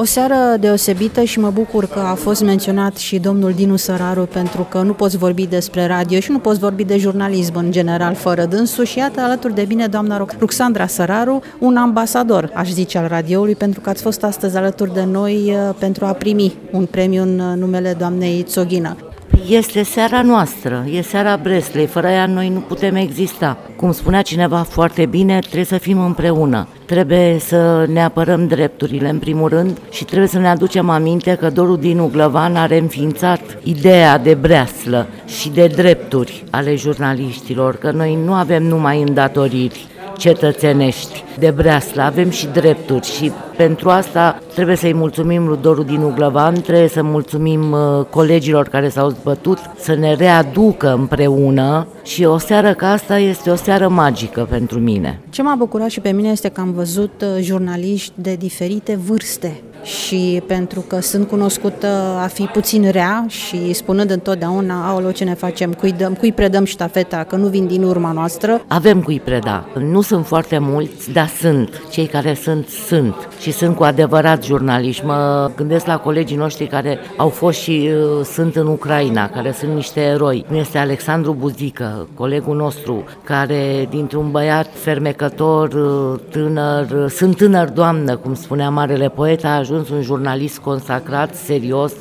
O seară deosebită și mă bucur că a fost menționat și domnul Dinu Săraru pentru că nu poți vorbi despre radio și nu poți vorbi de jurnalism în general fără dânsul și iată alături de bine doamna Ruxandra Săraru, un ambasador, aș zice, al radioului pentru că ați fost astăzi alături de noi uh, pentru a primi un premiu în uh, numele doamnei Țoghină. Este seara noastră, e seara Breslei, fără ea noi nu putem exista. Cum spunea cineva foarte bine, trebuie să fim împreună. Trebuie să ne apărăm drepturile în primul rând și trebuie să ne aducem aminte că Doru Dinu Glăvan a reînființat ideea de breaslă și de drepturi ale jurnaliștilor, că noi nu avem numai îndatoriri cetățenești de breaslă, avem și drepturi și pentru asta trebuie să-i mulțumim lui Doru din Uglăvan, trebuie să mulțumim uh, colegilor care s-au zbătut să ne readucă împreună și o seară ca asta este o seară magică pentru mine. Ce m-a bucurat și pe mine este că am văzut uh, jurnaliști de diferite vârste și pentru că sunt cunoscută a fi puțin rea și spunând întotdeauna, aolo, ce ne facem, cui, dăm, cui predăm ștafeta, că nu vin din urma noastră. Avem cui preda. Nu sunt foarte mulți, dar sunt. Cei care sunt, sunt. Și sunt cu adevărat jurnaliști. Mă gândesc la colegii noștri care au fost și uh, sunt în Ucraina, care sunt niște eroi. Este Alexandru Buzică, colegul nostru, care dintr-un băiat fermecător, uh, tânăr, uh, sunt tânăr doamnă, cum spunea marele poet, a ajuns un jurnalist consacrat, serios,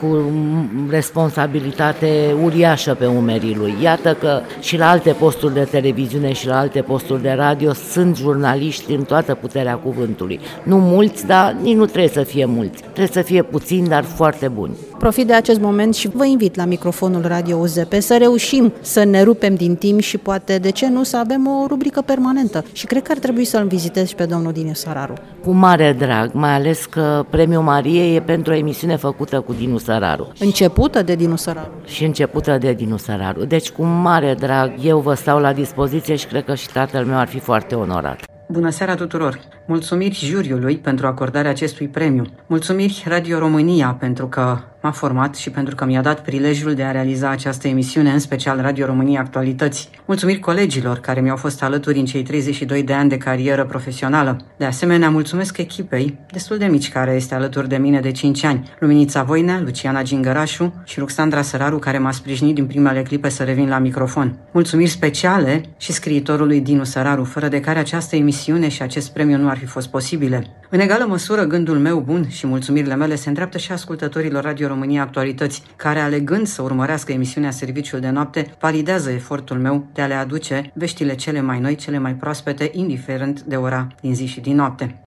cu responsabilitate uriașă pe umerii lui. Iată că și la alte posturi de televiziune și la alte posturi de radio sunt jurnaliști în toată puterea cuvântului. Nu mulți, dar nici nu trebuie să fie mulți. Trebuie să fie puțini, dar foarte buni. Profit de acest moment și vă invit la microfonul Radio UZP să reușim să ne rupem din timp și poate, de ce nu, să avem o rubrică permanentă. Și cred că ar trebui să-l vizitez și pe domnul Dinu Sararu. Cu mare drag, mai ales că Premiul Marie e pentru o emisiune făcută cu Dinu Săraru. Începută de Dinu Săraru. Și începută de Dinu Săraru. Deci, cu mare drag, eu vă stau la dispoziție și cred că și tatăl meu ar fi foarte onorat. Bună seara tuturor! Mulțumiri juriului pentru acordarea acestui premiu. Mulțumiri Radio România pentru că m-a format și pentru că mi-a dat prilejul de a realiza această emisiune, în special Radio România Actualități. Mulțumiri colegilor care mi-au fost alături în cei 32 de ani de carieră profesională. De asemenea, mulțumesc echipei, destul de mici, care este alături de mine de 5 ani. Luminița Voinea, Luciana Gingărașu și Luxandra Săraru, care m-a sprijinit din primele clipe să revin la microfon. Mulțumiri speciale și scriitorului Dinu Săraru, fără de care această emisiune și acest premiu nu ar fi fost posibile. În egală măsură, gândul meu bun și mulțumirile mele se îndreaptă și ascultătorilor Radio România Actualități, care, alegând să urmărească emisiunea Serviciul de Noapte, validează efortul meu de a le aduce veștile cele mai noi, cele mai proaspete, indiferent de ora din zi și din noapte.